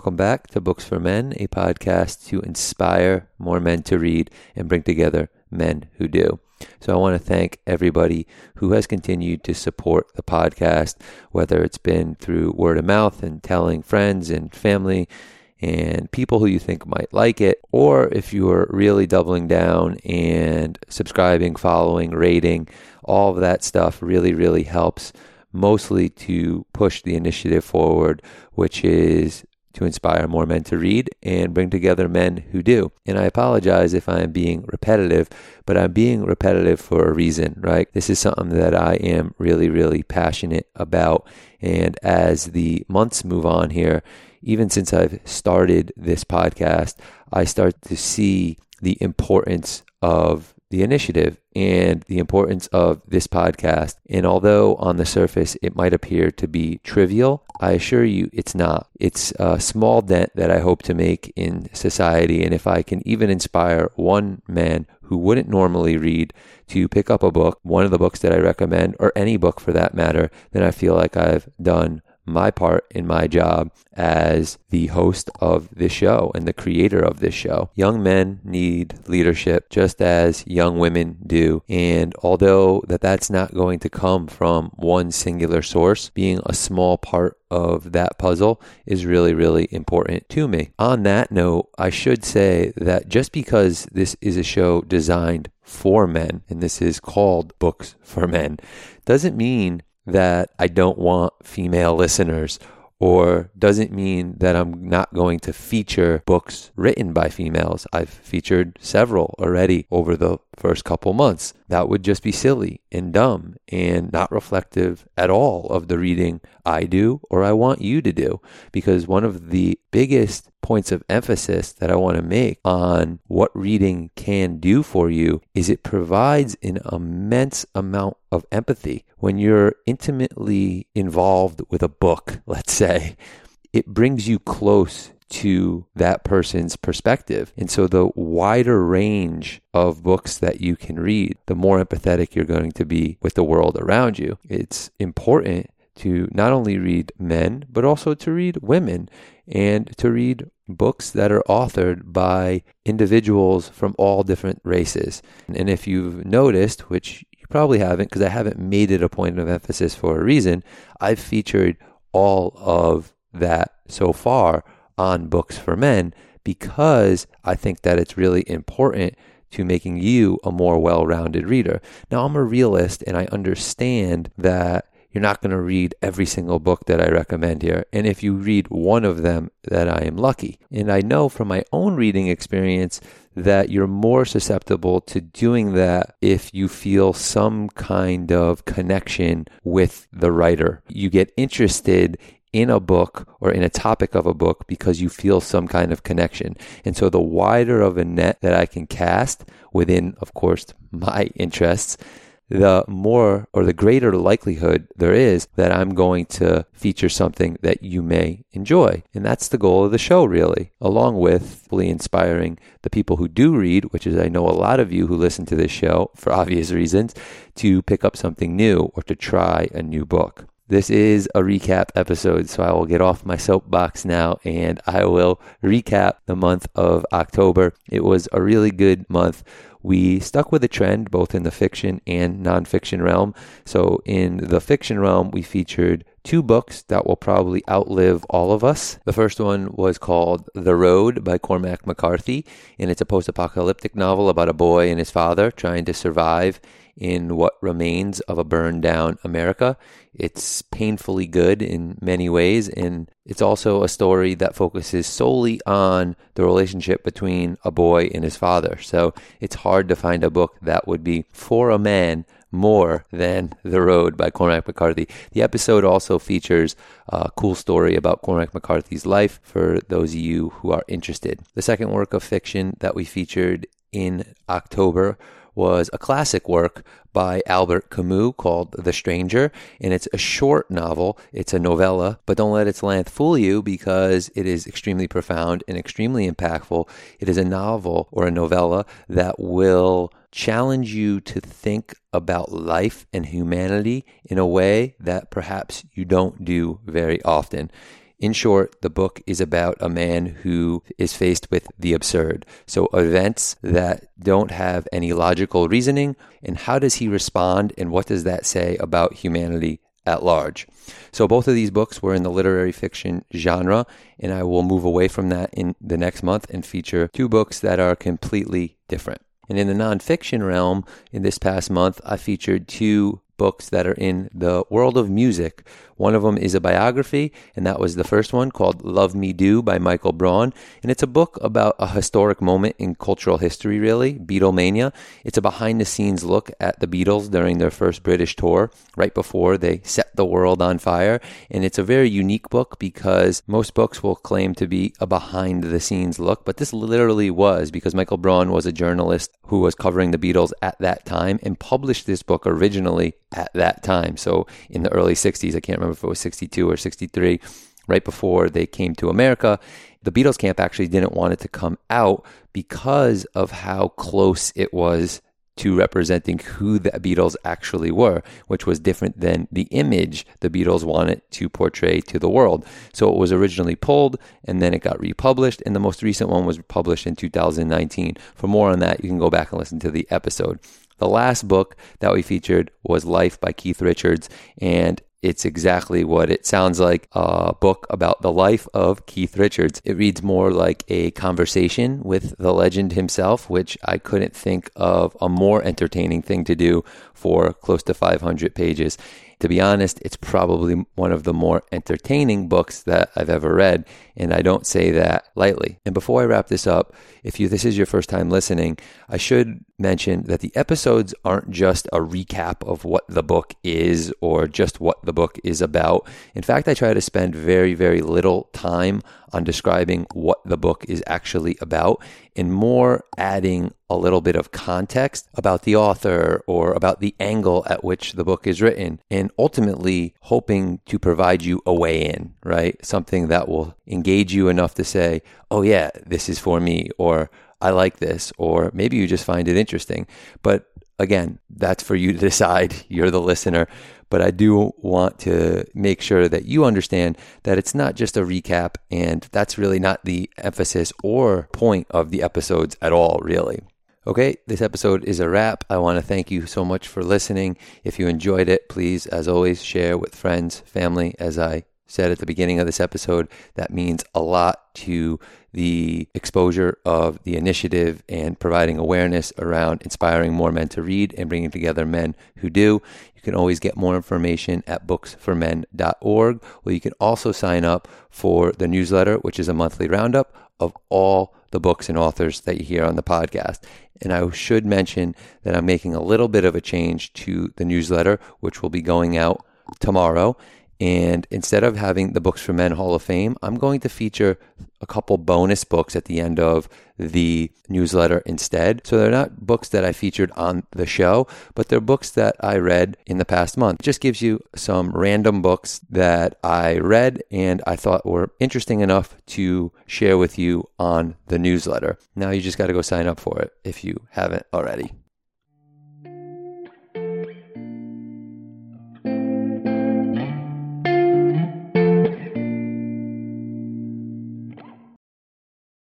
Welcome back to Books for Men, a podcast to inspire more men to read and bring together men who do. So I want to thank everybody who has continued to support the podcast, whether it's been through word of mouth and telling friends and family and people who you think might like it, or if you're really doubling down and subscribing, following, rating, all of that stuff really, really helps mostly to push the initiative forward, which is to inspire more men to read and bring together men who do. And I apologize if I'm being repetitive, but I'm being repetitive for a reason, right? This is something that I am really, really passionate about. And as the months move on here, even since I've started this podcast, I start to see the importance of the initiative and the importance of this podcast. And although on the surface it might appear to be trivial, I assure you it's not. It's a small dent that I hope to make in society. And if I can even inspire one man who wouldn't normally read to pick up a book, one of the books that I recommend, or any book for that matter, then I feel like I've done my part in my job as the host of this show and the creator of this show. Young men need leadership just as young women do. And although that that's not going to come from one singular source, being a small part of that puzzle is really, really important to me. On that note, I should say that just because this is a show designed for men and this is called Books for Men doesn't mean that I don't want female listeners or doesn't mean that I'm not going to feature books written by females. I've featured several already over the first couple months. That would just be silly and dumb and not reflective at all of the reading I do or I want you to do. Because one of the biggest points of emphasis that I want to make on what reading can do for you is it provides an immense amount of empathy. When you're intimately involved with a book, let's say, it brings you close to that person's perspective. And so the wider range of books that you can read, the more empathetic you're going to be with the world around you. It's important to not only read men, but also to read women and to read books that are authored by individuals from all different races. And if you've noticed, which you probably haven't, because I haven't made it a point of emphasis for a reason, I've featured all of that so far on books for men because I think that it's really important to making you a more well rounded reader. Now, I'm a realist and I understand that you're not going to read every single book that I recommend here. And if you read one of them, that I am lucky. And I know from my own reading experience that you're more susceptible to doing that if you feel some kind of connection with the writer. You get interested in a book or in a topic of a book because you feel some kind of connection. And so the wider of a net that I can cast within, of course, my interests, the more or the greater likelihood there is that I'm going to feature something that you may enjoy. And that's the goal of the show, really, along with fully inspiring the people who do read, which is I know a lot of you who listen to this show for obvious reasons, to pick up something new or to try a new book. This is a recap episode, so I will get off my soapbox now and I will recap the month of October. It was a really good month. We stuck with a trend both in the fiction and nonfiction realm. So, in the fiction realm, we featured two books that will probably outlive all of us. The first one was called The Road by Cormac McCarthy, and it's a post apocalyptic novel about a boy and his father trying to survive in what remains of a burned down America. It's painfully good in many ways, and it's also a story that focuses solely on the relationship between a boy and his father. So it's hard to find a book that would be for a man more than The Road by Cormac McCarthy. The episode also features a cool story about Cormac McCarthy's life for those of you who are interested. The second work of fiction that we featured in October was a classic work by Albert Camus called The Stranger, and it's a short novel. It's a novella, but don't let its length fool you because it is extremely profound and extremely impactful. It is a novel or a novella that will challenge you to think about life and humanity in a way that perhaps you don't do very often. In short, the book is about a man who is faced with the absurd. So, events that don't have any logical reasoning, and how does he respond, and what does that say about humanity at large? So, both of these books were in the literary fiction genre, and I will move away from that in the next month and feature two books that are completely different. And in the nonfiction realm, in this past month, I featured two books that are in the world of music. One of them is a biography, and that was the first one called Love Me Do by Michael Braun. And it's a book about a historic moment in cultural history, really, Beatlemania. It's a behind the scenes look at the Beatles during their first British tour, right before they set the world on fire. And it's a very unique book because most books will claim to be a behind the scenes look, but this literally was because Michael Braun was a journalist who was covering the Beatles at that time and published this book originally at that time. So in the early 60s, I can't remember if it was 62 or 63, right before they came to America. The Beatles camp actually didn't want it to come out because of how close it was to representing who the Beatles actually were, which was different than the image the Beatles wanted to portray to the world. So it was originally pulled and then it got republished, and the most recent one was published in 2019. For more on that, you can go back and listen to the episode. The last book that we featured was Life by Keith Richards, and it's exactly what it sounds like a book about the life of Keith Richards. It reads more like a conversation with the legend himself, which I couldn't think of a more entertaining thing to do for close to 500 pages. To be honest, it's probably one of the more entertaining books that I've ever read, and I don't say that lightly. And before I wrap this up, if you this is your first time listening, I should mention that the episodes aren't just a recap of what the book is or just what the book is about. In fact, I try to spend very very little time on describing what the book is actually about and more adding a little bit of context about the author or about the angle at which the book is written, and ultimately hoping to provide you a way in, right? Something that will engage you enough to say, oh, yeah, this is for me, or I like this, or maybe you just find it interesting. But again, that's for you to decide. You're the listener. But I do want to make sure that you understand that it's not just a recap, and that's really not the emphasis or point of the episodes at all, really. Okay, this episode is a wrap. I want to thank you so much for listening. If you enjoyed it, please, as always, share with friends, family, as I said at the beginning of this episode, that means a lot to the exposure of the initiative and providing awareness around inspiring more men to read and bringing together men who do. You can always get more information at booksformen.org, where you can also sign up for the newsletter, which is a monthly roundup of all the books and authors that you hear on the podcast. And I should mention that I'm making a little bit of a change to the newsletter, which will be going out tomorrow. And instead of having the Books for Men Hall of Fame, I'm going to feature a couple bonus books at the end of the newsletter instead. So they're not books that I featured on the show, but they're books that I read in the past month. It just gives you some random books that I read and I thought were interesting enough to share with you on the newsletter. Now you just got to go sign up for it if you haven't already.